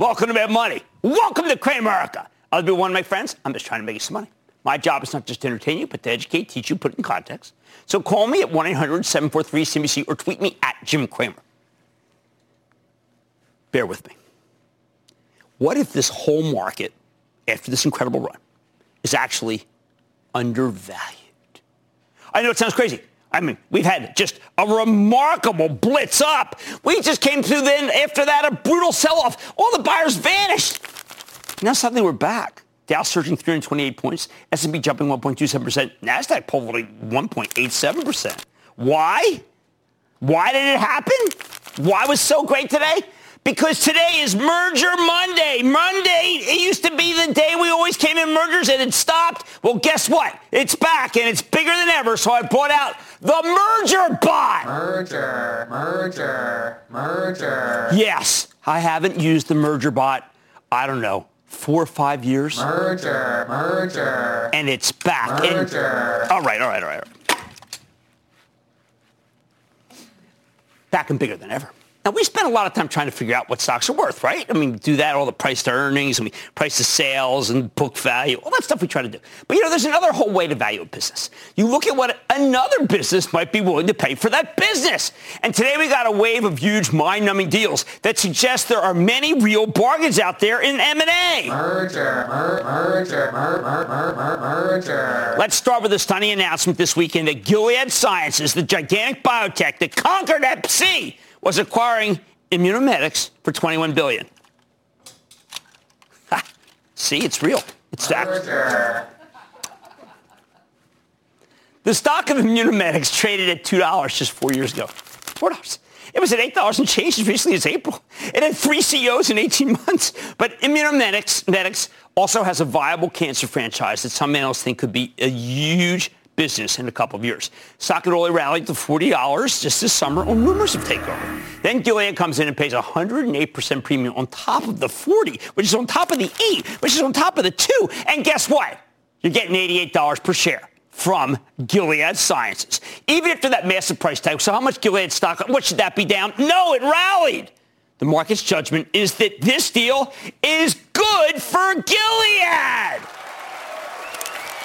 Welcome to Mad Money. Welcome to Cramerica. I'll be one of my friends. I'm just trying to make you some money. My job is not just to entertain you, but to educate, teach you, put it in context. So call me at 1-800-743-CNBC or tweet me at Jim Cramer. Bear with me. What if this whole market, after this incredible run, is actually undervalued? I know it sounds crazy. I mean, we've had just a remarkable blitz up. We just came through then after that a brutal sell-off. All the buyers vanished. Now suddenly we're back. Dow surging 328 points, S&P jumping 1.27%, Nasdaq pulling 1.87%. Why? Why did it happen? Why was so great today? Because today is Merger Monday. Monday, it used to be the day we always came in mergers and it stopped. Well, guess what? It's back and it's bigger than ever. So I brought out the Merger Bot. Merger, merger, merger. Yes, I haven't used the Merger Bot, I don't know, four or five years. Merger, merger. And it's back. And- Merger. all right, all right, all right. all right. Back and bigger than ever. Now, we spend a lot of time trying to figure out what stocks are worth, right? I mean, do that, all the price to earnings, and we price to sales and book value, all that stuff we try to do. But, you know, there's another whole way to value a business. You look at what another business might be willing to pay for that business. And today we got a wave of huge mind-numbing deals that suggest there are many real bargains out there in M&A. Merger, mer, merger, mer, mer, mer, mer, merger. Let's start with a stunning announcement this weekend that Gilead Sciences, the gigantic biotech that conquered Hep C, was acquiring Immunomedics for 21 billion. Ha. See, it's real. It's that. The stock of Immunomedics traded at $2 just four years ago. $4. It was at $8 and change as recently as April. It had three CEOs in 18 months. But Immunomedics Medics also has a viable cancer franchise that some analysts think could be a huge business in a couple of years. Stock had only rallied to $40 just this summer on rumors of takeover. Then Gilead comes in and pays 108% premium on top of the 40, which is on top of the 8, which is on top of the 2. And guess what? You're getting $88 per share from Gilead Sciences. Even after that massive price tag, so how much Gilead stock, what should that be down? No, it rallied. The market's judgment is that this deal is good for Gilead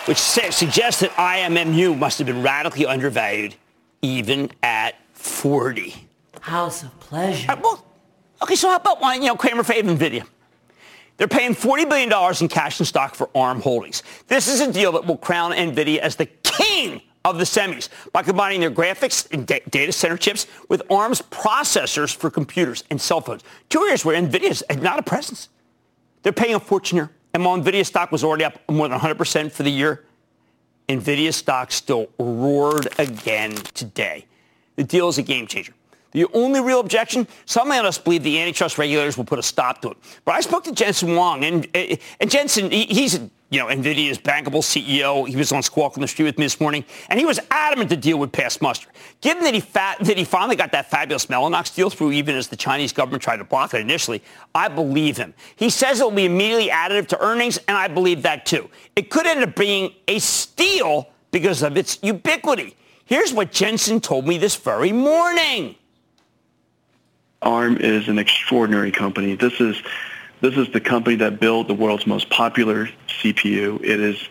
which suggests that IMMU must have been radically undervalued even at 40. House of pleasure. Uh, well, okay, so how about one, you know, Cramer for NVIDIA? They're paying $40 billion in cash and stock for ARM Holdings. This is a deal that will crown NVIDIA as the king of the semis by combining their graphics and da- data center chips with ARM's processors for computers and cell phones. Two areas where NVIDIA is not a presence. They're paying a fortune here. And while NVIDIA stock was already up more than 100% for the year, NVIDIA stock still roared again today. The deal is a game changer. The only real objection, some analysts believe the antitrust regulators will put a stop to it. But I spoke to Jensen Huang, and, eh, and Jensen, he, he's you know NVIDIA's bankable CEO. He was on Squawk on the Street with me this morning, and he was adamant the deal would pass muster. Given that he, fa- that he finally got that fabulous Mellanox deal through, even as the Chinese government tried to block it initially, I believe him. He says it will be immediately additive to earnings, and I believe that too. It could end up being a steal because of its ubiquity. Here's what Jensen told me this very morning. ARM is an extraordinary company. This is this is the company that built the world's most popular CPU. It is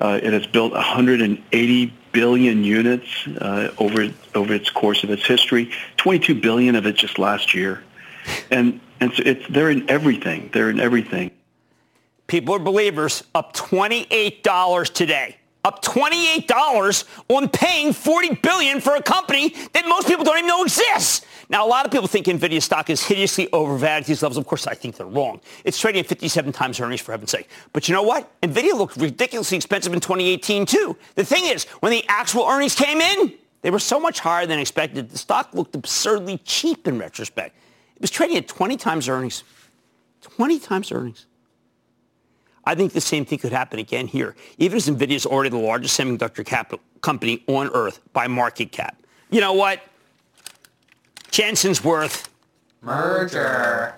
uh, it has built 180 billion units uh, over over its course of its history. 22 billion of it just last year, and and so it's they're in everything. They're in everything. People are believers, up $28 today. up $28 on paying 40 billion for a company that most people don't even know exists. Now, a lot of people think NVIDIA stock is hideously overvalued at these levels. Of course, I think they're wrong. It's trading at 57 times earnings, for heaven's sake. But you know what? NVIDIA looked ridiculously expensive in 2018, too. The thing is, when the actual earnings came in, they were so much higher than expected. The stock looked absurdly cheap in retrospect. It was trading at 20 times earnings. 20 times earnings. I think the same thing could happen again here, even as NVIDIA is already the largest semiconductor company on earth by market cap. You know what? Jensen's worth. Merger.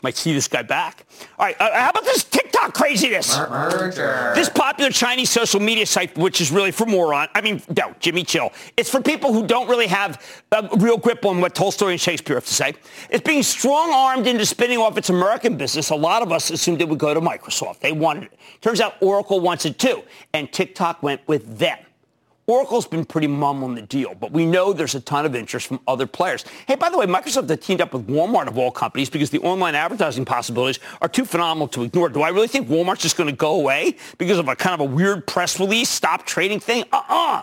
Might see this guy back. All right, uh, how about this TikTok craziness? Merger. This popular Chinese social media site, which is really for moron. I mean, no, Jimmy, chill. It's for people who don't really have a real grip on what Tolstoy and Shakespeare have to say. It's being strong-armed into spinning off its American business. A lot of us assumed it would go to Microsoft. They wanted it. Turns out Oracle wants it too, and TikTok went with them. Oracle's been pretty mum on the deal, but we know there's a ton of interest from other players. Hey, by the way, Microsoft has teamed up with Walmart of all companies because the online advertising possibilities are too phenomenal to ignore. Do I really think Walmart's just going to go away because of a kind of a weird press release, stop trading thing? Uh-uh.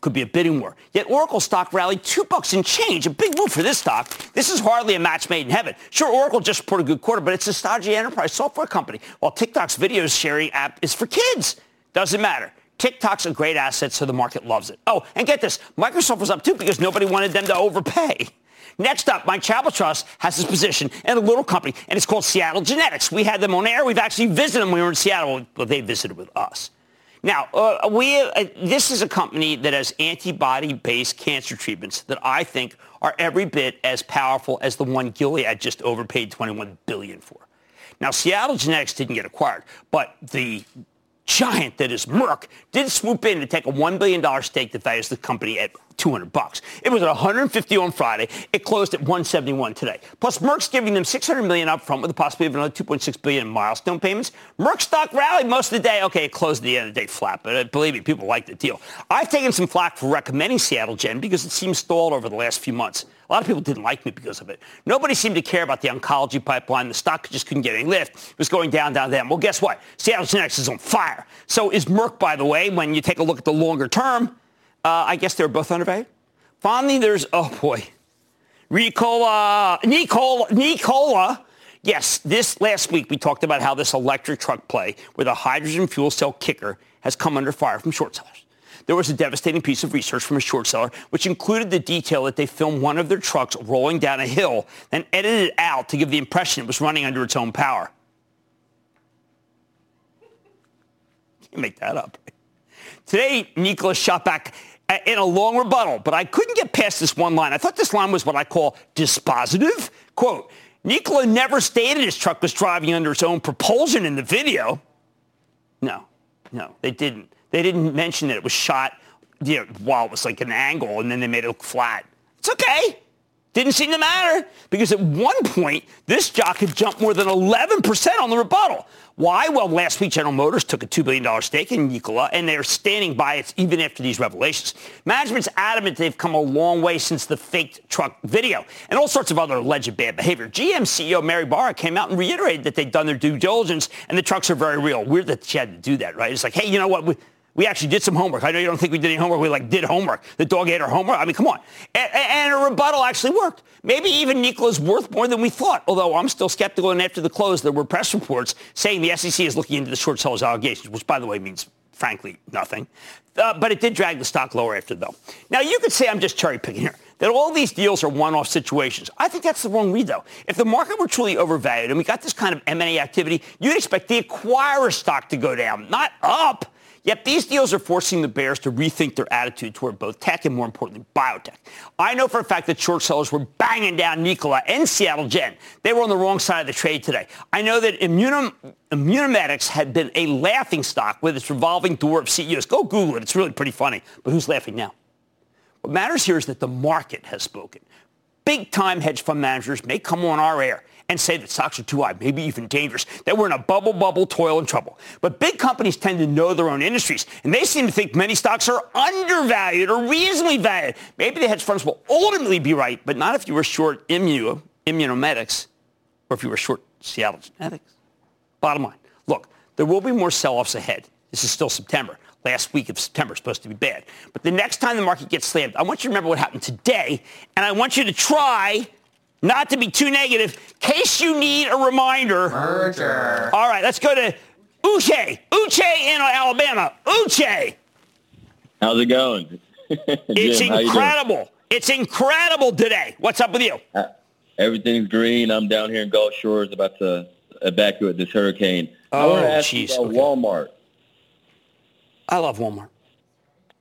Could be a bidding war. Yet Oracle stock rallied two bucks in change. A big move for this stock. This is hardly a match made in heaven. Sure, Oracle just reported a good quarter, but it's a stodgy enterprise software company, while TikTok's video sharing app is for kids. Doesn't matter. TikTok's a great asset, so the market loves it. Oh, and get this, Microsoft was up too because nobody wanted them to overpay. Next up, Mike Chappell Trust has this position in a little company, and it's called Seattle Genetics. We had them on air. We've actually visited them we were in Seattle. Well, they visited with us. Now, uh, we, uh, this is a company that has antibody-based cancer treatments that I think are every bit as powerful as the one Gilead just overpaid 21 billion for. Now, Seattle Genetics didn't get acquired, but the giant that is Merck did swoop in to take a $1 billion stake that values the company at 200 bucks. It was at 150 on Friday. It closed at 171 today. Plus, Merck's giving them 600 million up front with the possibility of another 2.6 billion in milestone payments. Merck stock rallied most of the day. Okay, it closed at the end of the day flat, but uh, believe me, people like the deal. I've taken some flack for recommending Seattle Gen because it seems stalled over the last few months. A lot of people didn't like me because of it. Nobody seemed to care about the oncology pipeline. The stock just couldn't get any lift. It was going down, down, down. Well, guess what? Seattle Genetics is on fire. So is Merck, by the way, when you take a look at the longer term, uh, I guess they're both undervalued. Finally, there's, oh boy, Ricola, Nikola, Nikola. Yes, this last week we talked about how this electric truck play with a hydrogen fuel cell kicker has come under fire from short sellers. There was a devastating piece of research from a short seller, which included the detail that they filmed one of their trucks rolling down a hill, then edited it out to give the impression it was running under its own power. Can't make that up. Today, Nikola shot back in a long rebuttal, but I couldn't get past this one line. I thought this line was what I call dispositive. Quote, Nikola never stated his truck was driving under its own propulsion in the video. No, no, they didn't. They didn't mention that it was shot you know, while it was like an angle and then they made it look flat. It's okay. Didn't seem to matter because at one point, this jock had jumped more than 11% on the rebuttal. Why? Well, last week, General Motors took a $2 billion stake in Nikola, and they're standing by it even after these revelations. Management's adamant they've come a long way since the faked truck video and all sorts of other alleged bad behavior. GM CEO Mary Barra came out and reiterated that they'd done their due diligence and the trucks are very real. Weird that she had to do that, right? It's like, hey, you know what? We, we actually did some homework. I know you don't think we did any homework. We like did homework. The dog ate our homework. I mean, come on. And, and a rebuttal actually worked. Maybe even Nikola's worth more than we thought. Although I'm still skeptical. And after the close, there were press reports saying the SEC is looking into the short sellers allegations, which by the way means frankly nothing. Uh, but it did drag the stock lower after though. Now you could say I'm just cherry picking here. That all these deals are one-off situations. I think that's the wrong read, though. If the market were truly overvalued and we got this kind of M&A activity, you'd expect the acquirer stock to go down, not up. Yet these deals are forcing the bears to rethink their attitude toward both tech and, more importantly, biotech. I know for a fact that short sellers were banging down Nikola and Seattle Gen. They were on the wrong side of the trade today. I know that Immunom- Immunomedics had been a laughing stock with its revolving door of CEOs. Go Google it. It's really pretty funny. But who's laughing now? What matters here is that the market has spoken. Big-time hedge fund managers may come on our air and say that stocks are too high, maybe even dangerous, that we're in a bubble, bubble, toil, and trouble. But big companies tend to know their own industries, and they seem to think many stocks are undervalued or reasonably valued. Maybe the hedge funds will ultimately be right, but not if you were short immuno, immunomedics or if you were short Seattle genetics. Bottom line, look, there will be more sell-offs ahead. This is still September. last week of September is supposed to be bad. But the next time the market gets slammed, I want you to remember what happened today, and I want you to try not to be too negative, in case you need a reminder. Merger. All right, let's go to Uche. Uche in Alabama. Uche. How's it going? It's Jim, how you doing? incredible. It's incredible today. What's up with you? Uh, Everything's green. I'm down here in Gulf Shores about to evacuate this hurricane. I Oh, want to ask jeez, you about okay. Walmart. I love Walmart.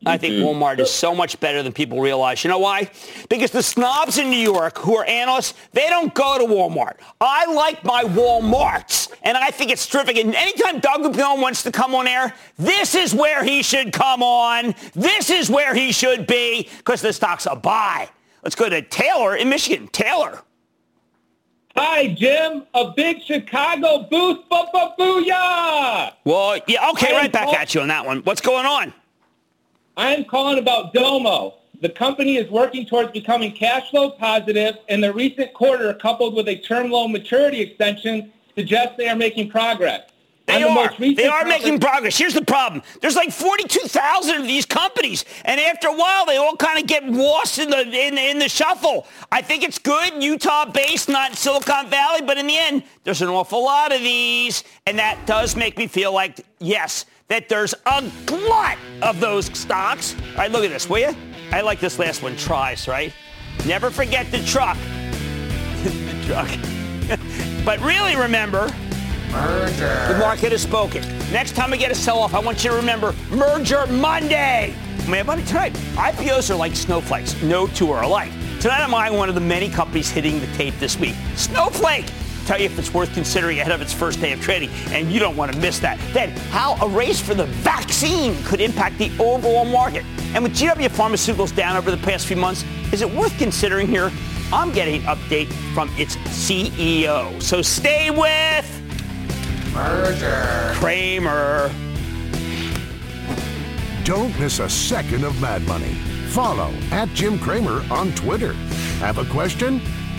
I think too. Walmart is so much better than people realize. You know why? Because the snobs in New York who are analysts, they don't go to Walmart. I like my Walmarts, and I think it's terrific. And anytime Doug Lupone wants to come on air, this is where he should come on. This is where he should be because the stock's a buy. Let's go to Taylor in Michigan. Taylor. Hi, Jim. A big Chicago boost. Ba ba booyah! Well, yeah, okay, I am right back at you on that one. What's going on? I am calling about Domo. The company is working towards becoming cash flow positive, and the recent quarter, coupled with a term loan maturity extension, suggests they are making progress. They the are. They are making progress. Here's the problem. There's like 42,000 of these companies, and after a while, they all kind of get lost in the in, in the shuffle. I think it's good, Utah-based, not Silicon Valley, but in the end, there's an awful lot of these, and that does make me feel like yes, that there's a glut of those stocks. All right, look at this, will you? I like this last one. Tries, right? Never forget the truck. the truck. but really remember. merger. The market has spoken. Next time we get a sell-off, I want you to remember Merger Monday. Man, buddy, tonight, IPOs are like snowflakes. No two are alike. Tonight, I'm eyeing one of the many companies hitting the tape this week. Snowflake. Tell you if it's worth considering ahead of its first day of trading, and you don't want to miss that. Then, how a race for the vaccine could impact the overall market. And with GW Pharmaceuticals down over the past few months, is it worth considering here? I'm getting an update from its CEO. So stay with Merger. Cramer. Don't miss a second of Mad Money. Follow at Jim Cramer on Twitter. Have a question?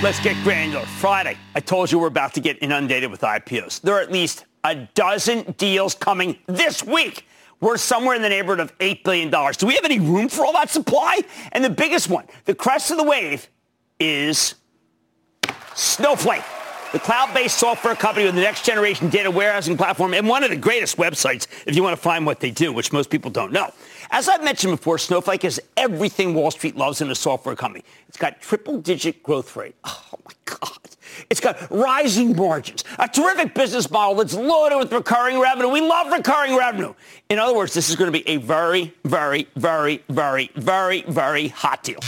Let's get granular. Friday, I told you we're about to get inundated with IPOs. There are at least a dozen deals coming this week. We're somewhere in the neighborhood of $8 billion. Do we have any room for all that supply? And the biggest one, the crest of the wave, is Snowflake, the cloud-based software company with the next generation data warehousing platform and one of the greatest websites if you want to find what they do, which most people don't know. As I've mentioned before, Snowflake is everything Wall Street loves in a software company. It's got triple-digit growth rate. Oh my God. It's got rising margins, a terrific business model that's loaded with recurring revenue. We love recurring revenue. In other words, this is going to be a very, very, very, very, very, very hot deal.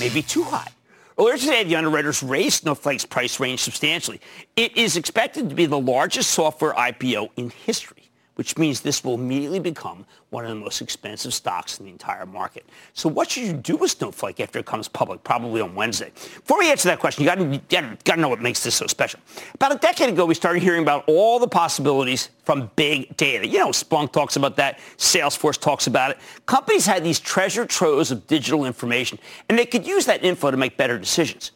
Maybe too hot. Earlier today, the underwriters raised Snowflake's price range substantially. It is expected to be the largest software IPO in history, which means this will immediately become one of the most expensive stocks in the entire market. So what should you do with Snowflake after it comes public, probably on Wednesday? Before we answer that question, you got to know what makes this so special. About a decade ago, we started hearing about all the possibilities from big data. You know, Splunk talks about that. Salesforce talks about it. Companies had these treasure troves of digital information, and they could use that info to make better decisions.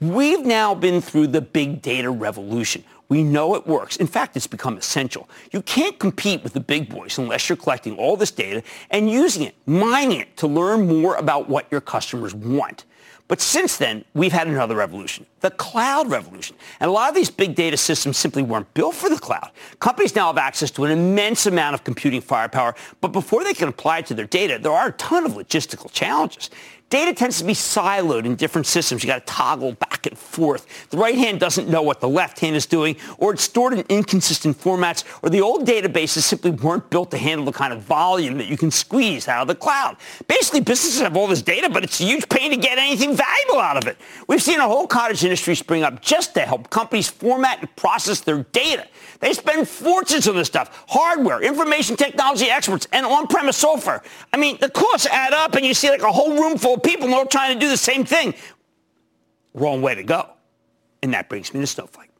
We've now been through the big data revolution. We know it works. In fact, it's become essential. You can't compete with the big boys unless you're collecting all this data and using it, mining it to learn more about what your customers want. But since then, we've had another revolution, the cloud revolution. And a lot of these big data systems simply weren't built for the cloud. Companies now have access to an immense amount of computing firepower, but before they can apply it to their data, there are a ton of logistical challenges. Data tends to be siloed in different systems. You got to toggle back and forth. The right hand doesn't know what the left hand is doing, or it's stored in inconsistent formats, or the old databases simply weren't built to handle the kind of volume that you can squeeze out of the cloud. Basically, businesses have all this data, but it's a huge pain to get anything valuable out of it. We've seen a whole cottage industry spring up just to help companies format and process their data. They spend fortunes on this stuff. Hardware, information technology experts, and on-premise software. I mean, the costs add up and you see like a whole room full of people all trying to do the same thing. Wrong way to go. And that brings me to Snowflake.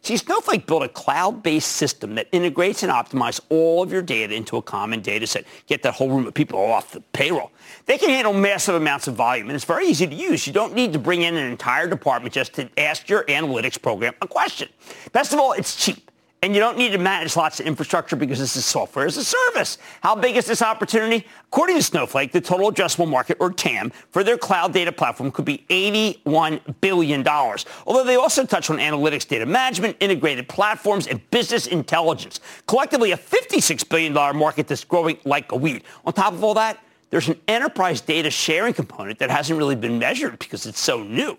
See, Snowflake built a cloud-based system that integrates and optimizes all of your data into a common data set. Get that whole room of people off the payroll. They can handle massive amounts of volume, and it's very easy to use. You don't need to bring in an entire department just to ask your analytics program a question. Best of all, it's cheap. And you don't need to manage lots of infrastructure because this is software as a service. How big is this opportunity? According to Snowflake, the total addressable market, or TAM, for their cloud data platform could be $81 billion. Although they also touch on analytics, data management, integrated platforms, and business intelligence. Collectively, a $56 billion market that's growing like a weed. On top of all that, there's an enterprise data sharing component that hasn't really been measured because it's so new.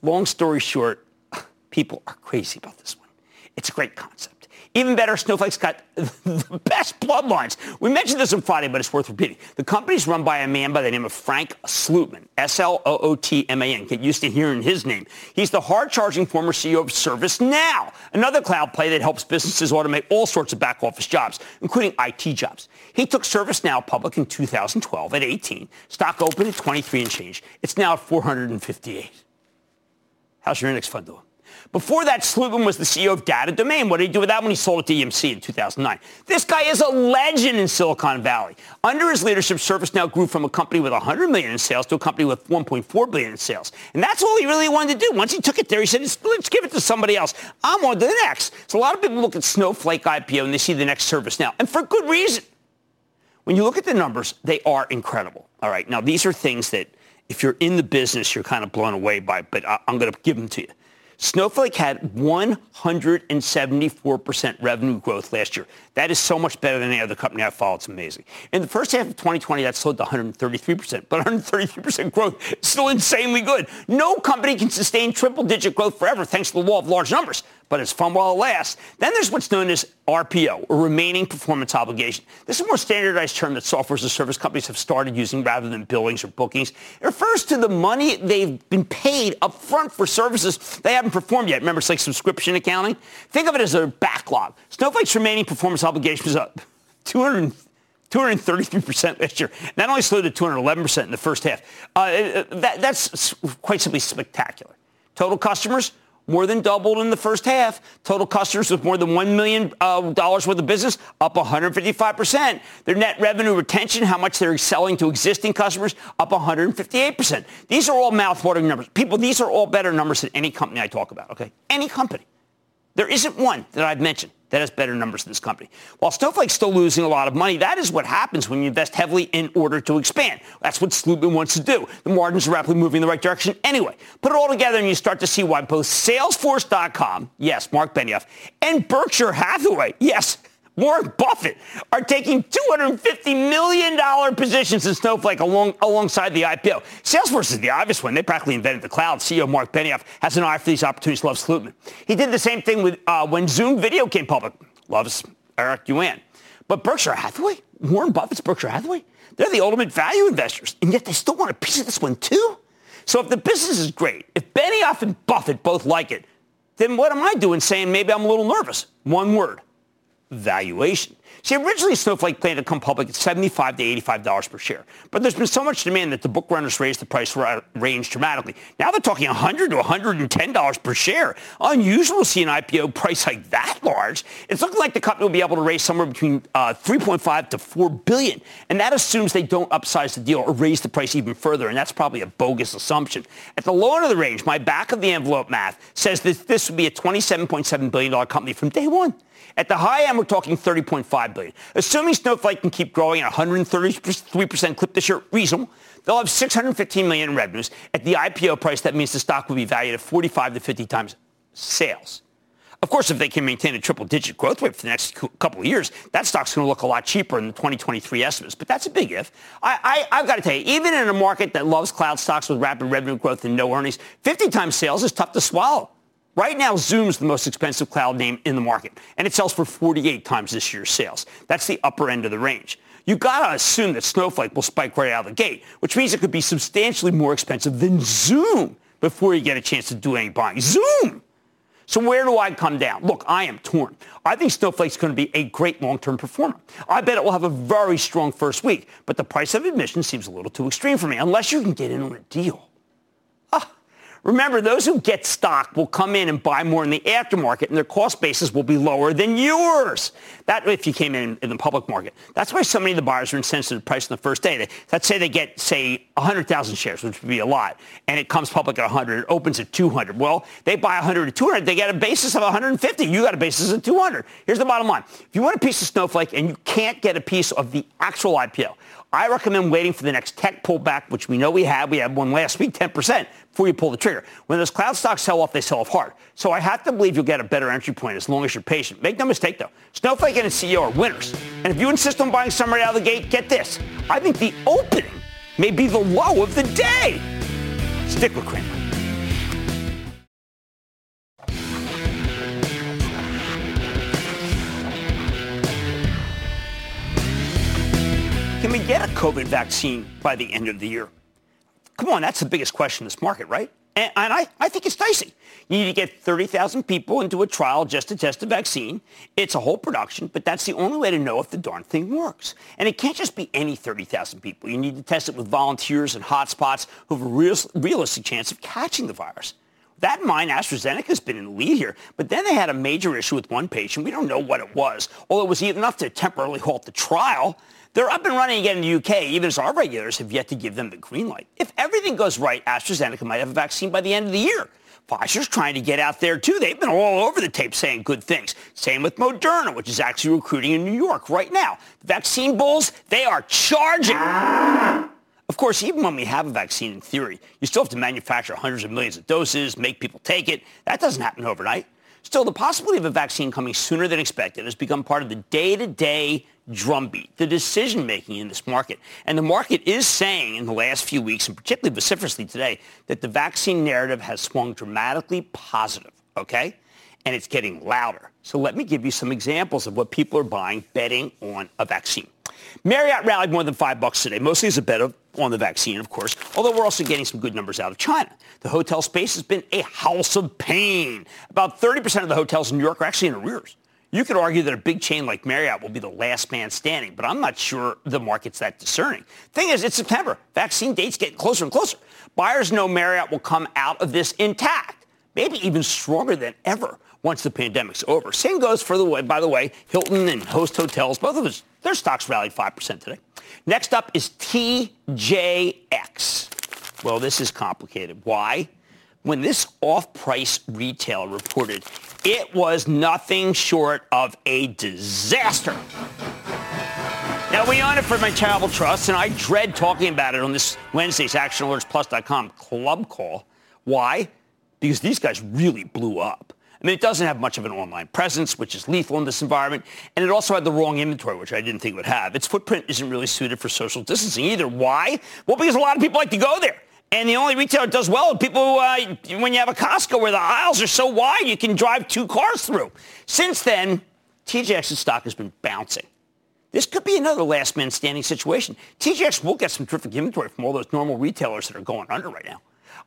Long story short, people are crazy about this one. It's a great concept. Even better, Snowflake's got the best bloodlines. We mentioned this on Friday, but it's worth repeating. The company's run by a man by the name of Frank Slootman, S-L-O-O-T-M-A-N. Get used to hearing his name. He's the hard-charging former CEO of ServiceNow, another cloud play that helps businesses automate all sorts of back-office jobs, including IT jobs. He took ServiceNow public in 2012 at 18. Stock opened at 23 and change. It's now at 458. How's your index fund doing? Before that, Slootman was the CEO of Data Domain. What did he do with that when he sold it to EMC in 2009? This guy is a legend in Silicon Valley. Under his leadership, ServiceNow grew from a company with 100 million in sales to a company with 1.4 billion in sales. And that's all he really wanted to do. Once he took it there, he said, let's give it to somebody else. I'm on to the next. So a lot of people look at Snowflake IPO and they see the next ServiceNow. And for good reason. When you look at the numbers, they are incredible. All right. Now, these are things that if you're in the business, you're kind of blown away by, but I'm going to give them to you. Snowflake had 174% revenue growth last year. That is so much better than any other company I follow. It's amazing. In the first half of 2020, that slowed to 133%, but 133% growth is still insanely good. No company can sustain triple-digit growth forever thanks to the law of large numbers but it's fun while it lasts. Then there's what's known as RPO, or remaining performance obligation. This is a more standardized term that software as a service companies have started using rather than billings or bookings. It refers to the money they've been paid up front for services they haven't performed yet. Remember, it's like subscription accounting. Think of it as a backlog. Snowflake's remaining performance obligation is up 200 233% last year. That only slowed to 211% in the first half. Uh, uh, that, that's quite simply spectacular. Total customers, more than doubled in the first half. Total customers with more than $1 million uh, worth of business, up 155%. Their net revenue retention, how much they're selling to existing customers, up 158%. These are all mouthwatering numbers. People, these are all better numbers than any company I talk about, okay? Any company. There isn't one that I've mentioned that has better numbers than this company. While Snowflake's still losing a lot of money, that is what happens when you invest heavily in order to expand. That's what Slootman wants to do. The margins are rapidly moving in the right direction anyway. Put it all together and you start to see why both Salesforce.com, yes, Mark Benioff, and Berkshire Hathaway, yes, Warren Buffett are taking $250 million positions in Snowflake along, alongside the IPO. Salesforce is the obvious one. They practically invented the cloud. CEO Mark Benioff has an eye for these opportunities, loves Slootman. He did the same thing with uh, when Zoom Video came public. Loves Eric Yuan. But Berkshire Hathaway, Warren Buffett's Berkshire Hathaway, they're the ultimate value investors. And yet they still want a piece of this one too? So if the business is great, if Benioff and Buffett both like it, then what am I doing saying maybe I'm a little nervous? One word valuation. See, originally Snowflake planned to come public at 75 to $85 per share. But there's been so much demand that the book runners raised the price range dramatically. Now they're talking 100 to $110 per share. Unusual to see an IPO price like that large. It's looking like the company will be able to raise somewhere between uh, 3.5 to 4 billion. And that assumes they don't upsize the deal or raise the price even further. And that's probably a bogus assumption. At the low end of the range, my back of the envelope math says that this would be a $27.7 billion company from day one. At the high end, we're talking 30.5 billion. Assuming Snowflake can keep growing at 133% clip this year, reasonable, they'll have 615 million in revenues. At the IPO price, that means the stock will be valued at 45 to 50 times sales. Of course, if they can maintain a triple-digit growth rate for the next couple of years, that stock's going to look a lot cheaper in the 2023 estimates. But that's a big if. I, I've got to tell you, even in a market that loves cloud stocks with rapid revenue growth and no earnings, 50 times sales is tough to swallow. Right now, Zoom's the most expensive cloud name in the market, and it sells for 48 times this year's sales. That's the upper end of the range. You've got to assume that Snowflake will spike right out of the gate, which means it could be substantially more expensive than Zoom before you get a chance to do any buying. Zoom! So where do I come down? Look, I am torn. I think Snowflake's going to be a great long-term performer. I bet it will have a very strong first week, but the price of admission seems a little too extreme for me, unless you can get in on a deal. Remember, those who get stock will come in and buy more in the aftermarket, and their cost basis will be lower than yours. That if you came in in the public market. That's why so many of the buyers are insensitive to price on the first day. They, let's say they get, say, 100,000 shares, which would be a lot, and it comes public at 100, it opens at 200. Well, they buy 100 at 200, they get a basis of 150. You got a basis of 200. Here's the bottom line. If you want a piece of Snowflake and you can't get a piece of the actual IPO, I recommend waiting for the next tech pullback, which we know we have. We had one last week, 10%, before you pull the trigger. When those cloud stocks sell off, they sell off hard. So I have to believe you'll get a better entry point as long as you're patient. Make no mistake, though. Snowflake and its CEO are winners. And if you insist on buying some right out of the gate, get this. I think the opening may be the low of the day. Stick with Cramer. COVID vaccine by the end of the year? Come on, that's the biggest question in this market, right? And, and I, I think it's dicey. You need to get 30,000 people into a trial just to test a vaccine. It's a whole production, but that's the only way to know if the darn thing works. And it can't just be any 30,000 people. You need to test it with volunteers and hotspots who have a real, realistic chance of catching the virus. That in mind, AstraZeneca has been in the lead here, but then they had a major issue with one patient. We don't know what it was, although it was enough to temporarily halt the trial. They're up and running again in the UK, even as our regulators have yet to give them the green light. If everything goes right, AstraZeneca might have a vaccine by the end of the year. Pfizer's trying to get out there too. They've been all over the tape saying good things. Same with Moderna, which is actually recruiting in New York right now. The vaccine bulls, they are charging. Of course, even when we have a vaccine in theory, you still have to manufacture hundreds of millions of doses, make people take it. That doesn't happen overnight. Still, the possibility of a vaccine coming sooner than expected has become part of the day-to-day drumbeat, the decision making in this market. And the market is saying in the last few weeks, and particularly vociferously today, that the vaccine narrative has swung dramatically positive, okay? And it's getting louder. So let me give you some examples of what people are buying betting on a vaccine. Marriott rallied more than five bucks today, mostly as a bet on the vaccine, of course, although we're also getting some good numbers out of China. The hotel space has been a house of pain. About 30% of the hotels in New York are actually in arrears. You could argue that a big chain like Marriott will be the last man standing, but I'm not sure the market's that discerning. Thing is, it's September. Vaccine dates get closer and closer. Buyers know Marriott will come out of this intact, maybe even stronger than ever once the pandemic's over. Same goes for the way, by the way, Hilton and Host Hotels, both of us, their stocks rallied 5% today. Next up is TJX. Well, this is complicated. Why? When this off-price retailer reported it was nothing short of a disaster. Now, we own it for my travel trust, and I dread talking about it on this Wednesday's ActionAlertsPlus.com club call. Why? Because these guys really blew up. I mean, it doesn't have much of an online presence, which is lethal in this environment, and it also had the wrong inventory, which I didn't think it would have. Its footprint isn't really suited for social distancing either. Why? Well, because a lot of people like to go there. And the only retailer that does well people uh, when you have a Costco where the aisles are so wide you can drive two cars through. Since then, TJX's stock has been bouncing. This could be another last man standing situation. TJX will get some terrific inventory from all those normal retailers that are going under right now.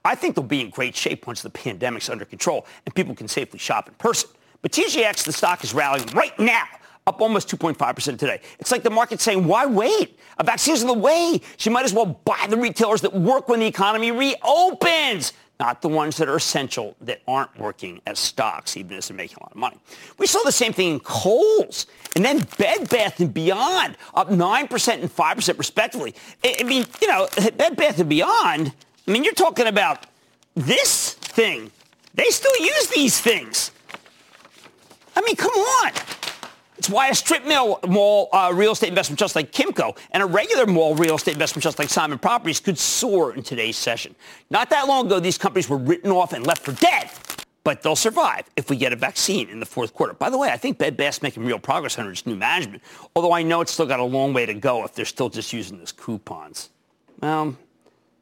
I think they'll be in great shape once the pandemic's under control and people can safely shop in person. But TJX, the stock is rallying right now up almost 2.5% today. It's like the market saying, why wait? A vaccine's in the way. She might as well buy the retailers that work when the economy reopens, not the ones that are essential that aren't working as stocks, even as they're making a lot of money. We saw the same thing in Kohl's and then Bed Bath & Beyond up 9% and 5% respectively. I mean, you know, Bed Bath & Beyond, I mean, you're talking about this thing. They still use these things. I mean, come on. It's why a strip mall, mall uh, real estate investment just like Kimco and a regular mall real estate investment just like Simon Properties could soar in today's session. Not that long ago, these companies were written off and left for dead. but they'll survive if we get a vaccine in the fourth quarter. By the way, I think Bed Bath's making real progress under its new management, although I know it's still got a long way to go if they're still just using those coupons. Well,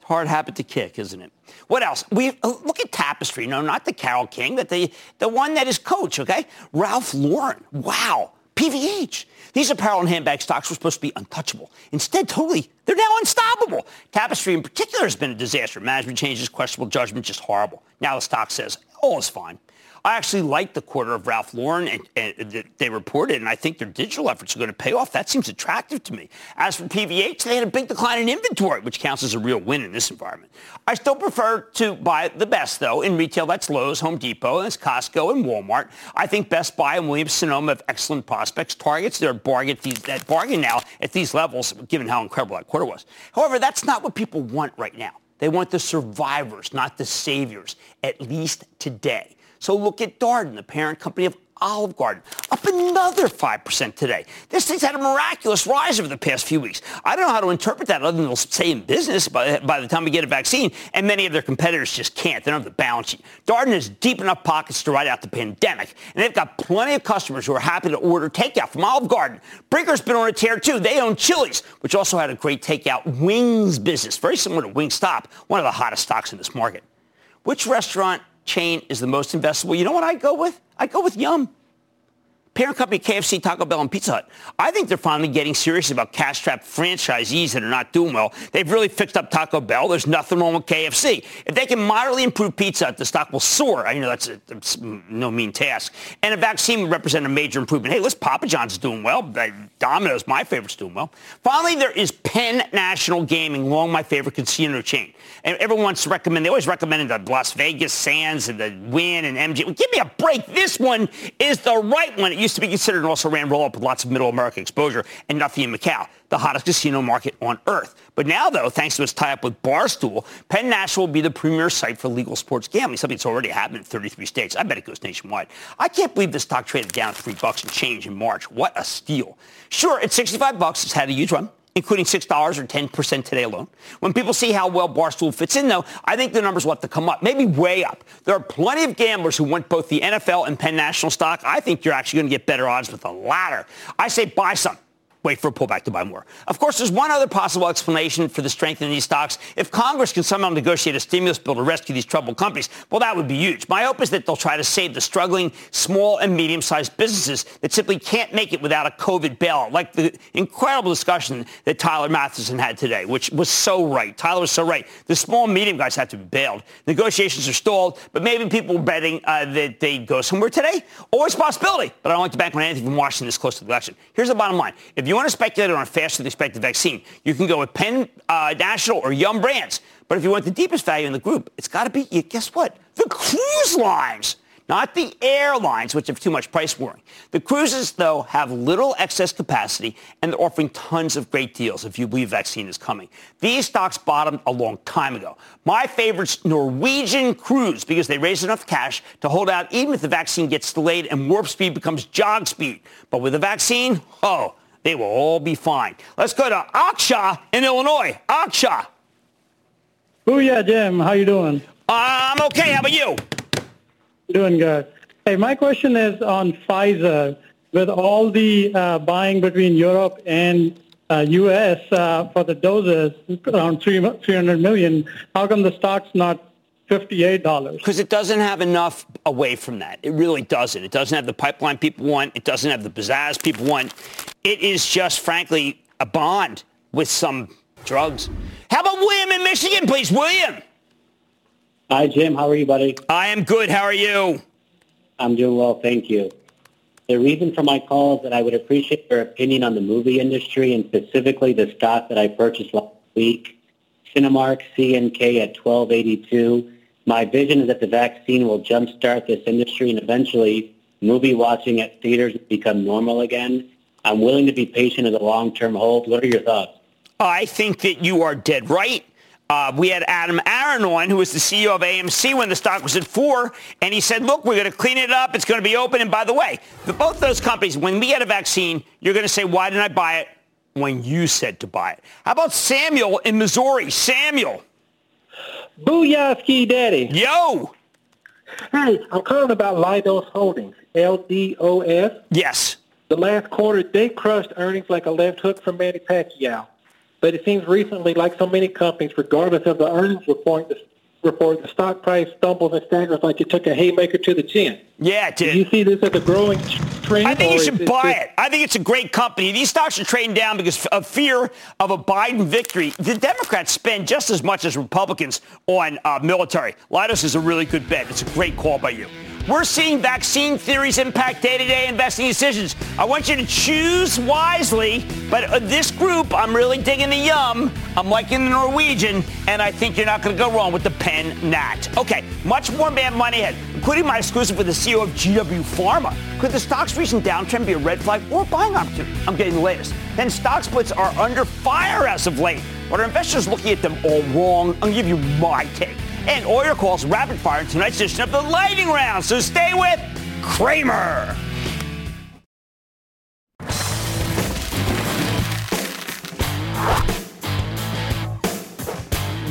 hard habit to kick, isn't it? What else? We uh, look at Tapestry. No, not the Carole King, but the the one that is Coach. Okay, Ralph Lauren. Wow. PVH. These apparel and handbag stocks were supposed to be untouchable. Instead, totally, they're now unstoppable. Tapestry in particular has been a disaster. Management changes, questionable judgment, just horrible. Now the stock says, all is fine. I actually like the quarter of Ralph Lauren and, and, they reported, and I think their digital efforts are going to pay off. That seems attractive to me. As for PVH, they had a big decline in inventory, which counts as a real win in this environment. I still prefer to buy the best, though. In retail, that's Lowe's, Home Depot, that's Costco, and Walmart. I think Best Buy and Williams-Sonoma have excellent prospects. Targets, they're bargain, that bargain now at these levels, given how incredible that quarter was. However, that's not what people want right now. They want the survivors, not the saviors, at least today. So look at Darden, the parent company of Olive Garden, up another 5% today. This thing's had a miraculous rise over the past few weeks. I don't know how to interpret that other than they'll stay in business by, by the time we get a vaccine, and many of their competitors just can't. They don't have the balance sheet. Darden has deep enough pockets to ride out the pandemic, and they've got plenty of customers who are happy to order takeout from Olive Garden. Brinker's been on a tear too. They own Chili's, which also had a great takeout wings business, very similar to Wingstop, one of the hottest stocks in this market. Which restaurant chain is the most investable, you know what I go with? I go with Yum parent company KFC, Taco Bell, and Pizza Hut. I think they're finally getting serious about cash-strapped franchisees that are not doing well. They've really fixed up Taco Bell. There's nothing wrong with KFC. If they can moderately improve Pizza Hut, the stock will soar. I know that's, a, that's no mean task. And a vaccine would represent a major improvement. Hey, listen, Papa John's is doing well. Domino's, my favorite's doing well. Finally, there is Penn National Gaming, long my favorite casino chain. And everyone's recommend, they always recommended the Las Vegas Sands and the Wynn and MG. Well, give me a break. This one is the right one. It used to be considered an also-ran roll-up with lots of middle America exposure and nothing in Macau, the hottest casino market on earth. But now, though, thanks to its tie-up with Barstool, Penn National will be the premier site for legal sports gambling, something that's already happened in 33 states. I bet it goes nationwide. I can't believe the stock traded down three bucks and change in March. What a steal. Sure, at 65 bucks, it's had a huge run including $6 or 10% today alone. When people see how well Barstool fits in, though, I think the numbers will have to come up, maybe way up. There are plenty of gamblers who want both the NFL and Penn National stock. I think you're actually going to get better odds with the latter. I say buy some wait for a pullback to buy more. Of course, there's one other possible explanation for the strength in these stocks. If Congress can somehow negotiate a stimulus bill to rescue these troubled companies, well, that would be huge. My hope is that they'll try to save the struggling small and medium-sized businesses that simply can't make it without a COVID bailout, like the incredible discussion that Tyler Mathisen had today, which was so right. Tyler was so right. The small and medium guys have to be bailed. Negotiations are stalled, but maybe people are betting uh, that they go somewhere today. Always possibility, but I don't like to bank on anything from Washington this close to the election. Here's the bottom line. If you want to speculate on a faster than expected vaccine, you can go with Penn uh, National or Yum Brands. But if you want the deepest value in the group, it's got to be, guess what? The cruise lines not the airlines, which have too much price warning. The cruises, though, have little excess capacity, and they're offering tons of great deals if you believe vaccine is coming. These stocks bottomed a long time ago. My favorite's Norwegian Cruise because they raise enough cash to hold out even if the vaccine gets delayed and warp speed becomes jog speed. But with the vaccine, oh, they will all be fine. Let's go to Aksha in Illinois. Aksha. Oh, yeah, Jim. How you doing? I'm okay. How about you? Doing good. Hey, my question is on Pfizer. With all the uh, buying between Europe and uh, U.S. Uh, for the doses, around 300 million, how come the stock's not $58? Because it doesn't have enough away from that. It really doesn't. It doesn't have the pipeline people want. It doesn't have the pizzazz people want. It is just, frankly, a bond with some drugs. How about William in Michigan, please? William. Hi, Jim. How are you, buddy? I am good. How are you? I'm doing well, thank you. The reason for my call is that I would appreciate your opinion on the movie industry and specifically the stock that I purchased last week, Cinemark CNK at 1282. My vision is that the vaccine will jumpstart this industry and eventually movie watching at theaters become normal again. I'm willing to be patient as a long-term hold. What are your thoughts? I think that you are dead right. Uh, we had Adam Aron on, who was the CEO of AMC when the stock was at four, and he said, look, we're going to clean it up. It's going to be open. And by the way, the, both those companies, when we get a vaccine, you're going to say, why didn't I buy it when you said to buy it? How about Samuel in Missouri? Samuel. Booyah, Ski Daddy. Yo. Hey, I'm calling about Leidos Holdings, L-D-O-S. Yes. The last quarter, they crushed earnings like a left hook from Manny Pacquiao. But it seems recently, like so many companies, regardless of the earnings report, the, report, the stock price stumbles and staggers like it took a haymaker to the chin. Yeah, it did. Do you see this as a growing trend? I think you should buy it. I think it's a great company. These stocks are trading down because of fear of a Biden victory. The Democrats spend just as much as Republicans on uh, military. Leidos is a really good bet. It's a great call by you. We're seeing vaccine theories impact day-to-day investing decisions. I want you to choose wisely, but uh, this group, I'm really digging the yum. I'm liking the Norwegian, and I think you're not going to go wrong with the Penn Nat. Okay, much more Mad Money ahead, including my exclusive with the CEO of GW Pharma. Could the stock's recent downtrend be a red flag or a buying opportunity? I'm getting the latest. Then stock splits are under fire as of late. But are investors looking at them all wrong? I'll give you my take. And your calls rapid fire in tonight's edition of the Lightning Round. So stay with Cramer.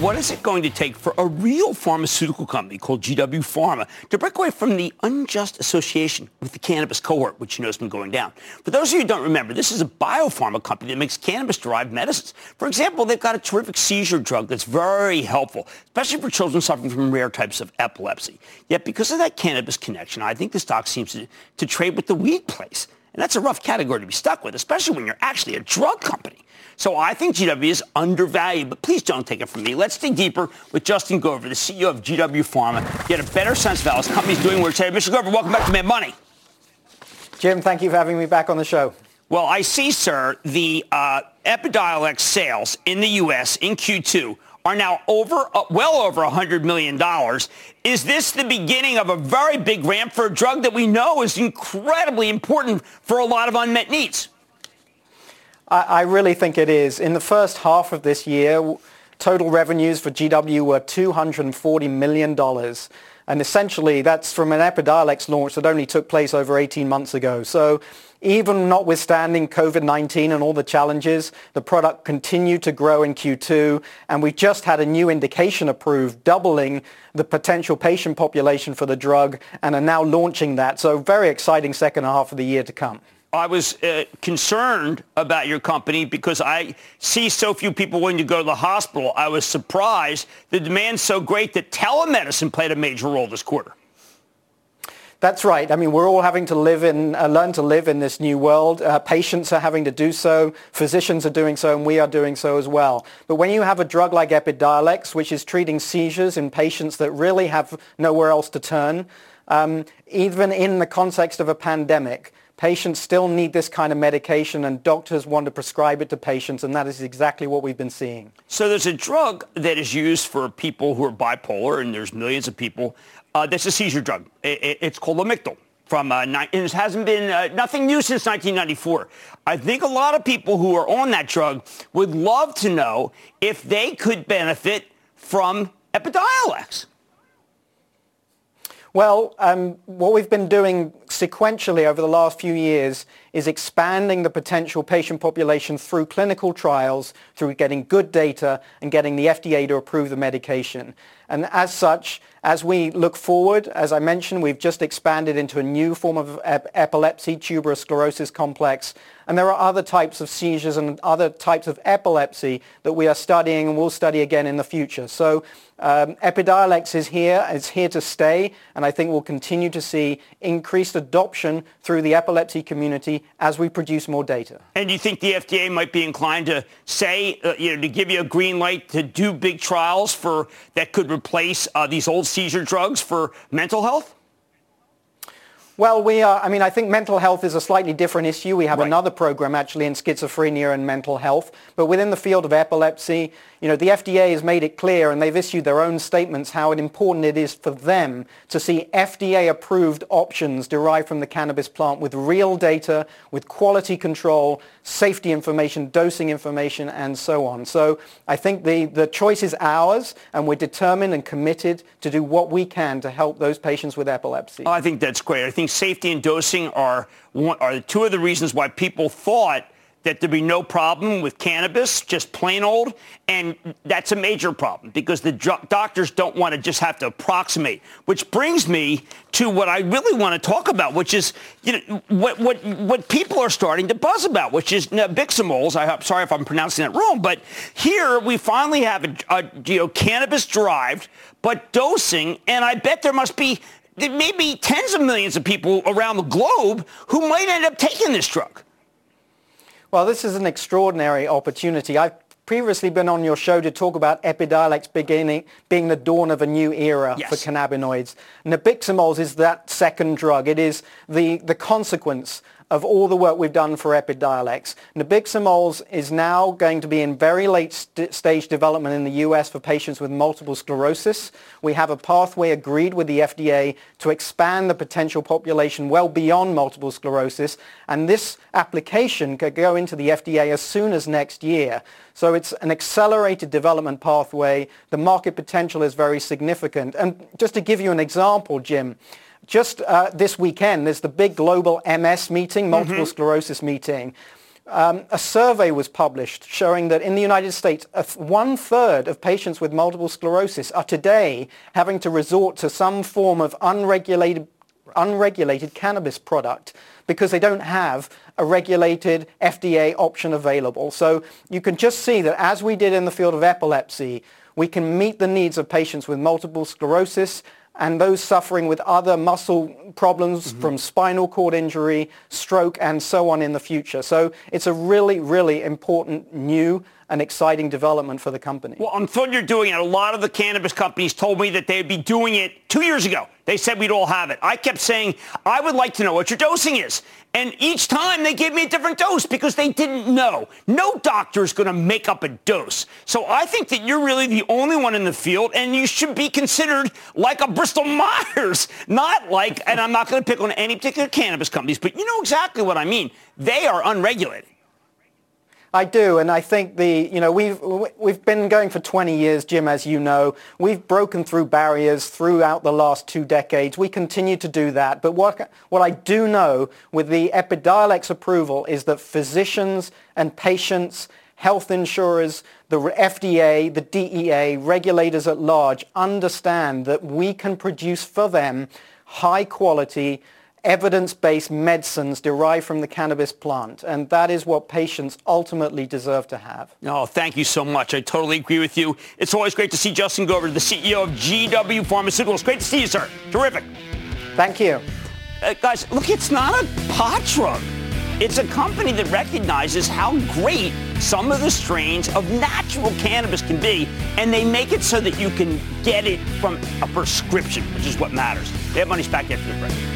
What is it going to take for a real pharmaceutical company called GW Pharma to break away from the unjust association with the cannabis cohort, which you know has been going down? For those of you who don't remember, this is a biopharma company that makes cannabis-derived medicines. For example, they've got a terrific seizure drug that's very helpful, especially for children suffering from rare types of epilepsy. Yet because of that cannabis connection, I think the stock seems to, to trade with the weed place. And that's a rough category to be stuck with, especially when you're actually a drug company. So I think GW is undervalued, but please don't take it from me. Let's dig deeper with Justin Gover, the CEO of GW Pharma, get a better sense of how his company's doing where it's headed. Mr. Gover, welcome back to Mad Money. Jim, thank you for having me back on the show. Well, I see, sir, the uh, Epidiolex sales in the U.S. in Q2 are now over, uh, well over $100 million. Is this the beginning of a very big ramp for a drug that we know is incredibly important for a lot of unmet needs? I, really think it is. In the first half of this year, total revenues for GW were $240 million. And essentially, that's from an Epidiolex launch that only took place over 18 months ago. So even notwithstanding COVID-19 and all the challenges, the product continued to grow in Q2. And we just had a new indication approved, doubling the potential patient population for the drug, and are now launching that. So very exciting second half of the year to come. I was uh, concerned about your company because I see so few people when you go to the hospital. I was surprised the demand's so great that telemedicine played a major role this quarter. That's right. I mean, we're all having to live in, uh, learn to live in this new world. Uh, patients are having to do so. Physicians are doing so, and we are doing so as well. But when you have a drug like Epidiolex, which is treating seizures in patients that really have nowhere else to turn, um, even in the context of a pandemic, patients still need this kind of medication, and doctors want to prescribe it to patients, and that is exactly what we've been seeing. So there's a drug that is used for people who are bipolar, and there's millions of people. Uh, that's a seizure drug. It, it, it's called Lamictal. From uh, and it hasn't been uh, nothing new since 1994. I think a lot of people who are on that drug would love to know if they could benefit from Epidiolex. Well, um, what we've been doing sequentially over the last few years is expanding the potential patient population through clinical trials, through getting good data and getting the FDA to approve the medication. And as such, as we look forward, as I mentioned, we've just expanded into a new form of ep- epilepsy, tuberous sclerosis complex. And there are other types of seizures and other types of epilepsy that we are studying and will study again in the future. So um, Epidiolex is here. It's here to stay. And I think we'll continue to see increased adoption through the epilepsy community as we produce more data. And you think the FDA might be inclined to say, uh, to give you a green light to do big trials for that could replace uh, these old seizure drugs for mental health? Well, we are, I mean, I think mental health is a slightly different issue. We have Right. another program actually in schizophrenia and mental health. But within the field of epilepsy, you know, the FDA has made it clear and they've issued their own statements how important it is for them to see FDA approved options derived from the cannabis plant with real data, with quality control, safety information, dosing information, and so on. So I think the, the choice is ours and we're determined and committed to do what we can to help those patients with epilepsy. Oh, I think that's great. I think safety and dosing are one, are two of the reasons why people thought that there be no problem with cannabis, just plain old, and that's a major problem because the doctors don't want to just have to approximate. Which brings me to what I really want to talk about, which is you know what what what people are starting to buzz about, which is nabiximols. I'm sorry if I'm pronouncing that wrong, but here we finally have a, a you know cannabis derived but dosing, and I bet there must be maybe tens of millions of people around the globe who might end up taking this drug. Well, this is an extraordinary opportunity. I've previously been on your show to talk about Epidiolex beginning, being the dawn of a new era yes. for cannabinoids. Nabiximols is that second drug. It is the, the consequence of all the work we've done for Epidiolex. Nabiximols is now going to be in very late st- stage development in the US for patients with multiple sclerosis. We have a pathway agreed with the FDA to expand the potential population well beyond multiple sclerosis, and this application could go into the FDA as soon as next year. So it's an accelerated development pathway. The market potential is very significant. And just to give you an example, Jim, just uh, this weekend, there's the big global MS meeting, multiple mm-hmm. sclerosis meeting. Um, a survey was published showing that in the United States, one third of patients with multiple sclerosis are today having to resort to some form of unregulated, unregulated cannabis product because they don't have a regulated FDA option available. So you can just see that as we did in the field of epilepsy, we can meet the needs of patients with multiple sclerosis and those suffering with other muscle problems mm-hmm. from spinal cord injury, stroke, and so on in the future. So it's a really, really important new and exciting development for the company. Well, I'm thrilled you're doing it. A lot of the cannabis companies told me that they'd be doing it two years ago. They said we'd all have it. I kept saying, I would like to know what your dosing is. And each time they gave me a different dose because they didn't know. No doctor is going to make up a dose. So I think that you're really the only one in the field and you should be considered like a Bristol Myers, not like, and I'm not going to pick on any particular cannabis companies, but you know exactly what I mean. They are unregulated. I do, and I think the you know we've we've been going for 20 years, Jim, as you know. We've broken through barriers throughout the last two decades. We continue to do that. But what what I do know with the Epidiolex approval is that physicians and patients, health insurers, the FDA, the DEA, regulators at large understand that we can produce for them high quality evidence-based medicines derived from the cannabis plant. And that is what patients ultimately deserve to have. Oh, thank you so much. I totally agree with you. It's always great to see Justin Gover, the CEO of GW Pharmaceuticals. Great to see you, sir. Terrific. Thank you. Uh, guys, look, it's not a pot drug. It's a company that recognizes how great some of the strains of natural cannabis can be, and they make it so that you can get it from a prescription, which is what matters. They have money's back after the break.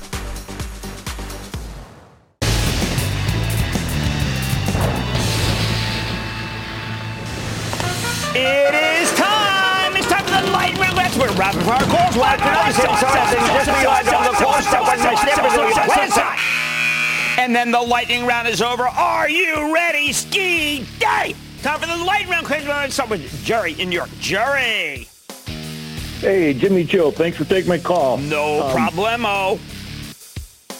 round. That's where rapid fire calls. What And then the lightning round is over. Are you ready? Ski day. Time for the lightning round. Let's start with Jerry in New York. Jerry. Hey, Jimmy Joe. Thanks for taking my call. No um, problemo.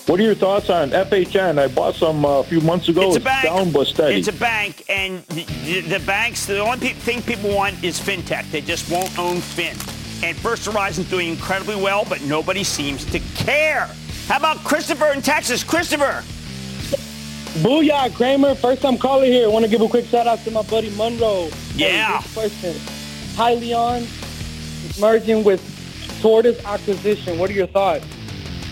What are your thoughts on FHN? I bought some uh, a few months ago. It's a bank. down but steady. It's a bank, and the, the banks, the only pe- thing people want is fintech. They just won't own fin. And First Horizon's doing incredibly well, but nobody seems to care. How about Christopher in Texas? Christopher. Booyah, Cramer. First time caller here. I want to give a quick shout out to my buddy Monroe. Yeah. Hey, question. Hyliion merging with Tortoise Acquisition. What are your thoughts?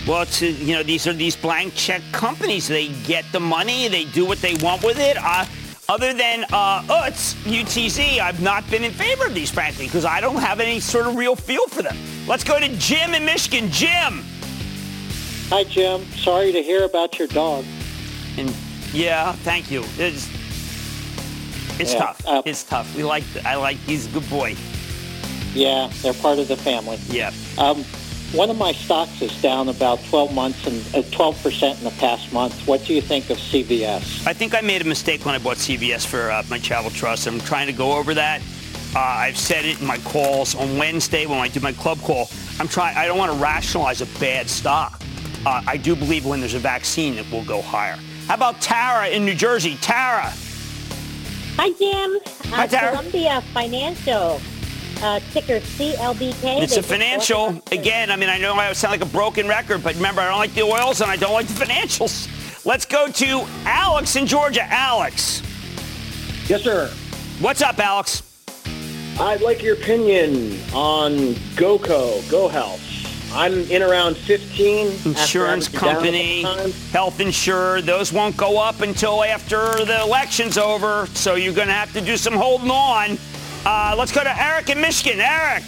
Well, it's, you know, these are these blank check companies. They get the money. They do what they want with it. Uh, other than, uh, oh, it's UTZ, I've not been in favor of these, frankly, because I don't have any sort of real feel for them. Let's go to Jim in Michigan. Jim. Hi, Jim. Sorry to hear about your dog. And Yeah, thank you. It's, it's Yeah, tough. uh, it's tough. We like. I like. He's a good boy. Yeah, they're part of the family. Yeah. Um, one of my stocks is down about 12 months and uh, 12% in the past month. What do you think of CVS? I think I made a mistake when I bought CVS for uh, my travel trust. I'm trying to go over that. Uh, I've said it in my calls on Wednesday when I do my club call. I'm trying. I don't want to rationalize a bad stock. Uh, I do believe when there's a vaccine, it will go higher. How about Tara in New Jersey? Tara. Hi, Jim. Hi, uh, Tara. Columbia Financial, uh, ticker CLBK. It's They a financial. Again, I mean, I know I sound like a broken record, but remember, I don't like the oils and I don't like the financials. Let's go to Alex in Georgia. Alex. Yes, sir. What's up, Alex? I'd like your opinion on GoCo, Go Health. I'm in around 15. Insurance company, a couple times. health insurer, those won't go up until after the election's over. So you're going to have to do some holding on. Uh, let's go to Eric in Michigan. Eric.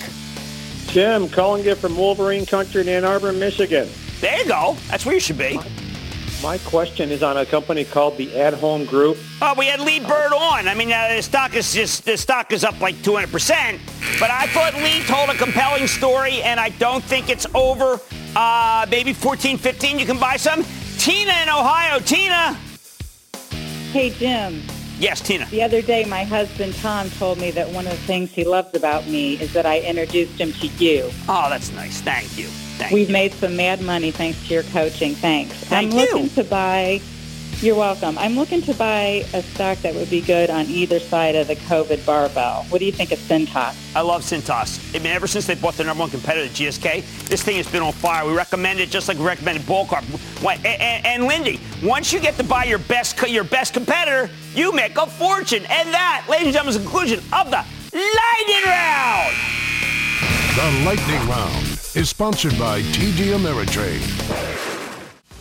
Jim, calling you from Wolverine Country in Ann Arbor, Michigan. There you go. That's where you should be. My question is on a company called the At Home Group. Oh, we had Lee Bird on. I mean, uh, the stock is just the stock is up like 200 percent. But I thought Lee told a compelling story, and I don't think it's over. Uh, maybe 14, 15. You can buy some. Tina in Ohio. Tina. Hey, Jim. Yes, Tina. The other day, my husband Tom told me that one of the things he loves about me is that I introduced him to you. Oh, that's nice. Thank you. Thank We've made some mad money thanks to your coaching. Thanks. Thank I'm you. looking to buy. You're welcome. I'm looking to buy a stock that would be good on either side of the COVID barbell. What do you think of Cintas? I love Cintas. I mean, ever since they bought their number one competitor, G&K, this thing has been on fire. We recommend it just like we recommended Bullcarp. Why- And, and, and Linde, once you get to buy your best co- your best competitor, you make a fortune. And that, ladies and gentlemen, is the conclusion of the Lightning Round. The Lightning Round is sponsored by TD Ameritrade.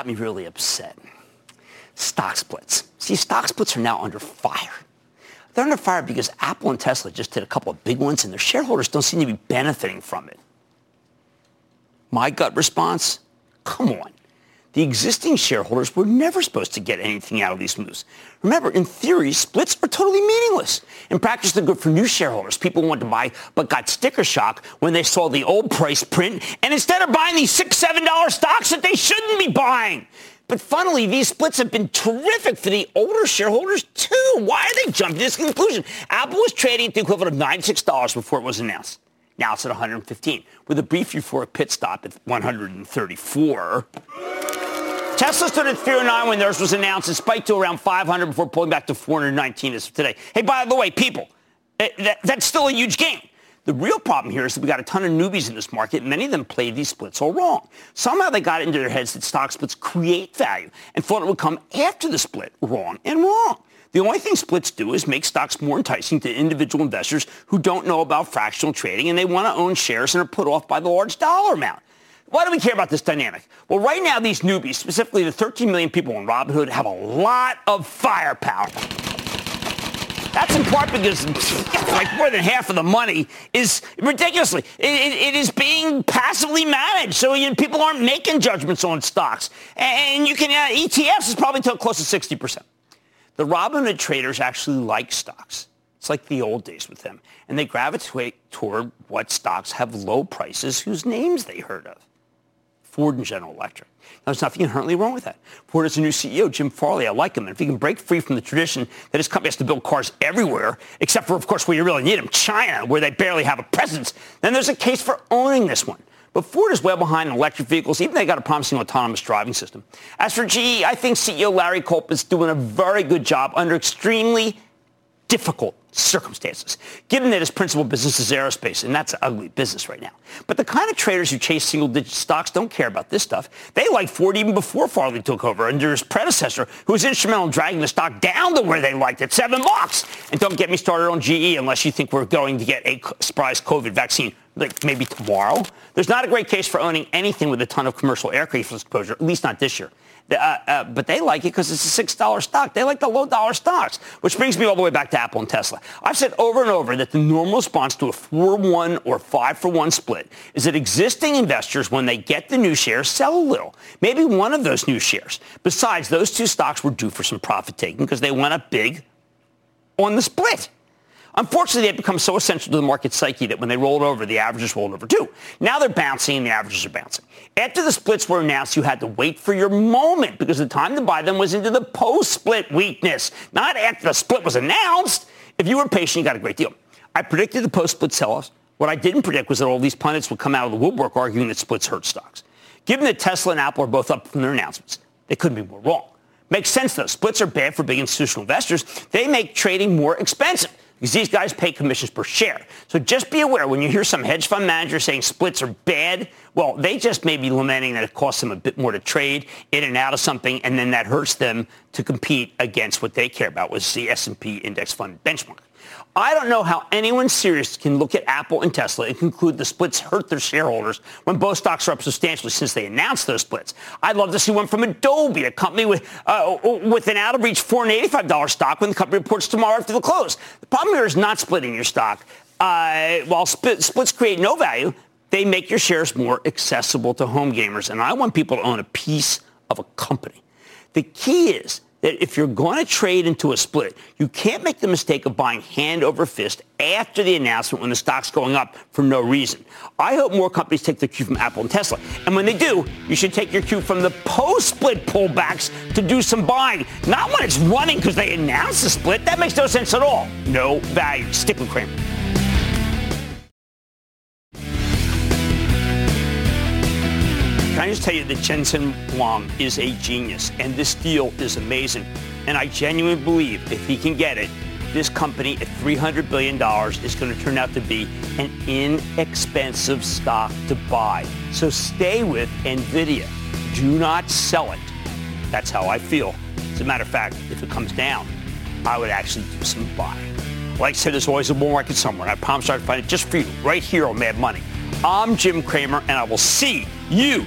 got me really upset. Stock splits. See, stock splits are now under fire. They're under fire because Apple and Tesla just did a couple of big ones, and their shareholders don't seem to be benefiting from it. My gut response? Come on. The existing shareholders were never supposed to get anything out of these moves. Remember, in theory, splits are totally meaningless. In practice, they're good for new shareholders. People want to buy but got sticker shock when they saw the old price print, and instead of buying these six, seven dollar stocks that they shouldn't be buying. But funnily, these splits have been terrific for the older shareholders too. Why are they jumping to this conclusion? Apple was trading at the equivalent of $96 before it was announced. Now it's at 115, with a brief euphoric pit stop at 134. Tesla stood at 309 when theirs was announced and spiked to around 500 before pulling back to 419 as of today. Hey, by the way, people, eh, that, that's still a huge gain. The real problem here is that we got a ton of newbies in this market. Many of them played these splits all wrong. Somehow they got it into their heads that stock splits create value and thought it would come after the split. Wrong and wrong. The only thing splits do is make stocks more enticing to individual investors who don't know about fractional trading and they want to own shares and are put off by the large dollar amount. Why do we care about this dynamic? Well, right now, these newbies, specifically the 13 million people in Robinhood, have a lot of firepower. That's in part because like more than half of the money is ridiculously. It, it, it is being passively managed, so you know, people aren't making judgments on stocks. And you can uh, ETFs is probably till close to 60 percent. The Robinhood traders actually like stocks. It's like the old days with them, and they gravitate toward what stocks have low prices, whose names they heard of. Ford and General Electric. Now, there's nothing inherently wrong with that. Ford has a new CEO, Jim Farley. I like him. And if he can break free from the tradition that his company has to build cars everywhere, except for, of course, where you really need them, China, where they barely have a presence, then there's a case for owning this one. But Ford is well behind in electric vehicles, even they got a promising autonomous driving system. As for GE, I think CEO Larry Culp is doing a very good job under extremely difficult circumstances, given that his principal business is aerospace, and that's an ugly business right now. But the kind of traders who chase single-digit stocks don't care about this stuff. They liked Ford even before Farley took over under his predecessor, who was instrumental in dragging the stock down to where they liked it, seven bucks. And don't get me started on GE unless you think we're going to get a surprise COVID vaccine like maybe tomorrow. There's not a great case for owning anything with a ton of commercial aircraft exposure, at least not this year. Uh, uh, but they like it because it's a $6 stock. They like the low dollar stocks, which brings me all the way back to Apple and Tesla. I've said over and over that the normal response to a 4-1 or 5-for-1 split is that existing investors, when they get the new shares, sell a little. Maybe one of those new shares. Besides, those two stocks were due for some profit taking because they went up big on the split. Unfortunately, they've become so essential to the market psyche that when they rolled over, the averages rolled over too. Now they're bouncing and the averages are bouncing. After the splits were announced, you had to wait for your moment because the time to buy them was into the post-split weakness, not after the split was announced. If you were patient, you got a great deal. I predicted the post-split sell-offs. What I didn't predict was that all these pundits would come out of the woodwork arguing that splits hurt stocks. Given that Tesla and Apple are both up from their announcements, they couldn't be more wrong. Makes sense though. Splits are bad for big institutional investors. They make trading more expensive because these guys pay commissions per share. So just be aware when you hear some hedge fund manager saying splits are bad, well, they just may be lamenting that it costs them a bit more to trade in and out of something, and then that hurts them to compete against what they care about, which is the S&P index fund benchmark. I don't know how anyone serious can look at Apple and Tesla and conclude the splits hurt their shareholders when both stocks are up substantially since they announced those splits. I'd love to see one from Adobe, a company with uh, with an out-of-reach $485 stock when the company reports tomorrow after the close. The problem here is not splitting your stock. Uh, while splits create no value, they make your shares more accessible to home gamers. And I want people to own a piece of a company. The key is that if you're going to trade into a split, you can't make the mistake of buying hand over fist after the announcement when the stock's going up for no reason. I hope more companies take their cue from Apple and Tesla. And when they do, you should take your cue from the post-split pullbacks to do some buying. Not when it's running because they announced the split. That makes no sense at all. No value. Stick with Cramer. I just tell you that Jensen Huang is a genius, and this deal is amazing. And I genuinely believe if he can get it, this company at $300 billion is going to turn out to be an inexpensive stock to buy. So stay with NVIDIA. Do not sell it. That's how I feel. As a matter of fact, if it comes down, I would actually do some buying. Like I said, there's always a bull market somewhere. I promise I'll find it just for you right here on Mad Money. I'm Jim Cramer, and I will see you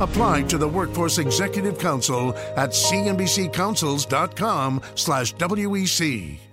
Apply to the Workforce Executive Council at cnbccouncils.com slash WEC.